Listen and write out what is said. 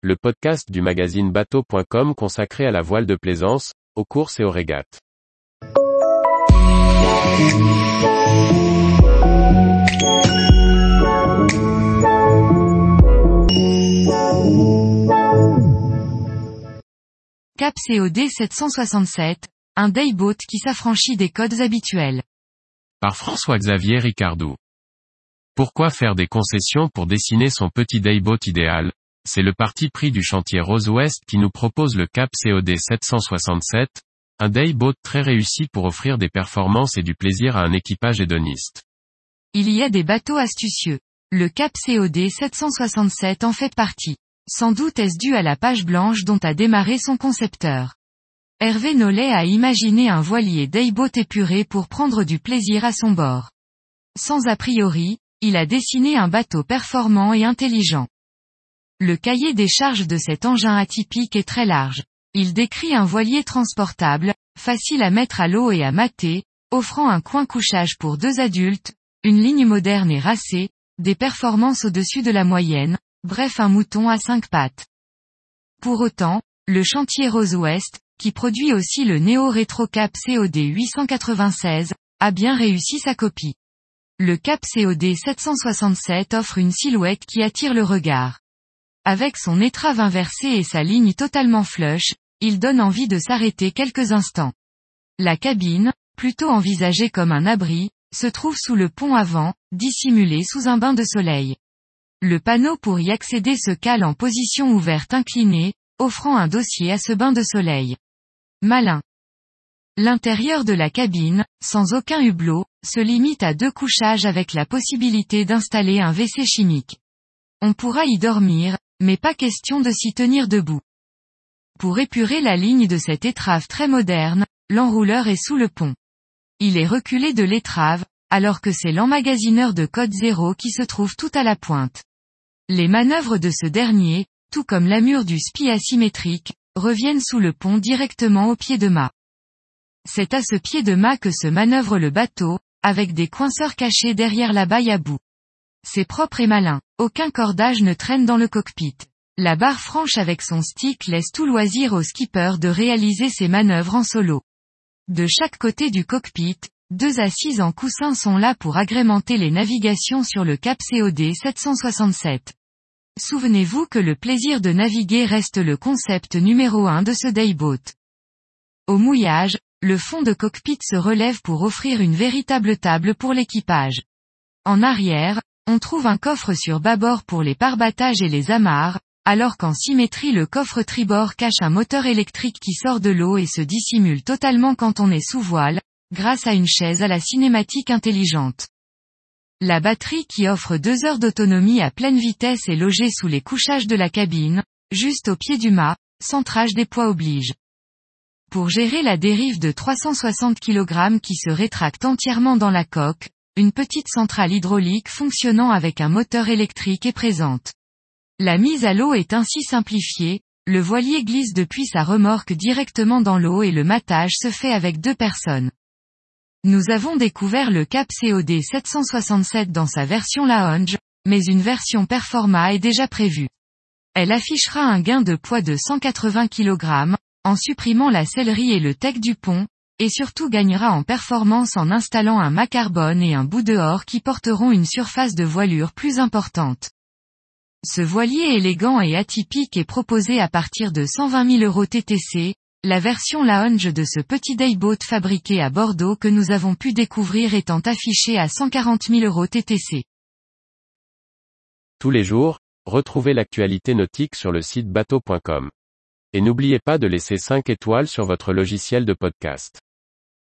le podcast du magazine bateau.com consacré à la voile de plaisance, aux courses et aux régates. Cap COD 767, un dayboat qui s'affranchit des codes habituels. Par François-Xavier Ricardou. Pourquoi faire des concessions pour dessiner son petit dayboat idéal? C'est le parti pris du chantier Rose West qui nous propose le Cap COD 767, un dayboat très réussi pour offrir des performances et du plaisir à un équipage hédoniste. Il y a des bateaux astucieux. Le Cap COD 767 en fait partie. Sans doute est-ce dû à la page blanche dont a démarré son concepteur. Hervé Nollet a imaginé un voilier dayboat épuré pour prendre du plaisir à son bord. Sans a priori, il a dessiné un bateau performant et intelligent. Le cahier des charges de cet engin atypique est très large. Il décrit un voilier transportable, facile à mettre à l'eau et à mater, offrant un coin couchage pour deux adultes, une ligne moderne et racée, des performances au-dessus de la moyenne, bref un mouton à cinq pattes. Pour autant, le chantier Rose West, qui produit aussi le Neo Retro Cap COD 896, a bien réussi sa copie. Le Cap COD 767 offre une silhouette qui attire le regard. Avec son étrave inversée et sa ligne totalement flush, il donne envie de s'arrêter quelques instants. La cabine, plutôt envisagée comme un abri, se trouve sous le pont avant, dissimulé sous un bain de soleil. Le panneau pour y accéder se cale en position ouverte inclinée, offrant un dossier à ce bain de soleil. Malin. L'intérieur de la cabine, sans aucun hublot, se limite à deux couchages avec la possibilité d'installer un WC chimique. On pourra y dormir, mais pas question de s'y tenir debout. Pour épurer la ligne de cette étrave très moderne, l'enrouleur est sous le pont. Il est reculé de l'étrave, alors que c'est l'emmagasineur de code 0 qui se trouve tout à la pointe. Les manœuvres de ce dernier, tout comme l'amure du spi asymétrique, reviennent sous le pont directement au pied de mât. C'est à ce pied de mât que se manœuvre le bateau, avec des coinceurs cachés derrière la baille à bout. C'est propre et malin, aucun cordage ne traîne dans le cockpit. La barre franche avec son stick laisse tout loisir au skipper de réaliser ses manœuvres en solo. De chaque côté du cockpit, deux assises en coussin sont là pour agrémenter les navigations sur le Cap COD 767. Souvenez-vous que le plaisir de naviguer reste le concept numéro un de ce dayboat. Au mouillage, le fond de cockpit se relève pour offrir une véritable table pour l'équipage. En arrière, on trouve un coffre sur bâbord pour les parbattages et les amarres, alors qu'en symétrie le coffre tribord cache un moteur électrique qui sort de l'eau et se dissimule totalement quand on est sous voile, grâce à une chaise à la cinématique intelligente. La batterie qui offre deux heures d'autonomie à pleine vitesse est logée sous les couchages de la cabine, juste au pied du mât, centrage des poids oblige pour gérer la dérive de 360 kg qui se rétracte entièrement dans la coque, une petite centrale hydraulique fonctionnant avec un moteur électrique est présente. La mise à l'eau est ainsi simplifiée, le voilier glisse depuis sa remorque directement dans l'eau et le matage se fait avec deux personnes. Nous avons découvert le Cap COD 767 dans sa version lounge, mais une version Performa est déjà prévue. Elle affichera un gain de poids de 180 kg, en supprimant la sellerie et le tech du pont, et surtout gagnera en performance en installant un mât carbone et un bout dehors qui porteront une surface de voilure plus importante. Ce voilier élégant et atypique est proposé à partir de 120 000 euros TTC, la version lounge de ce petit dayboat fabriqué à Bordeaux que nous avons pu découvrir étant affiché à 140 000 euros TTC. Tous les jours, retrouvez l'actualité nautique sur le site bateau.com. Et n'oubliez pas de laisser 5 étoiles sur votre logiciel de podcast.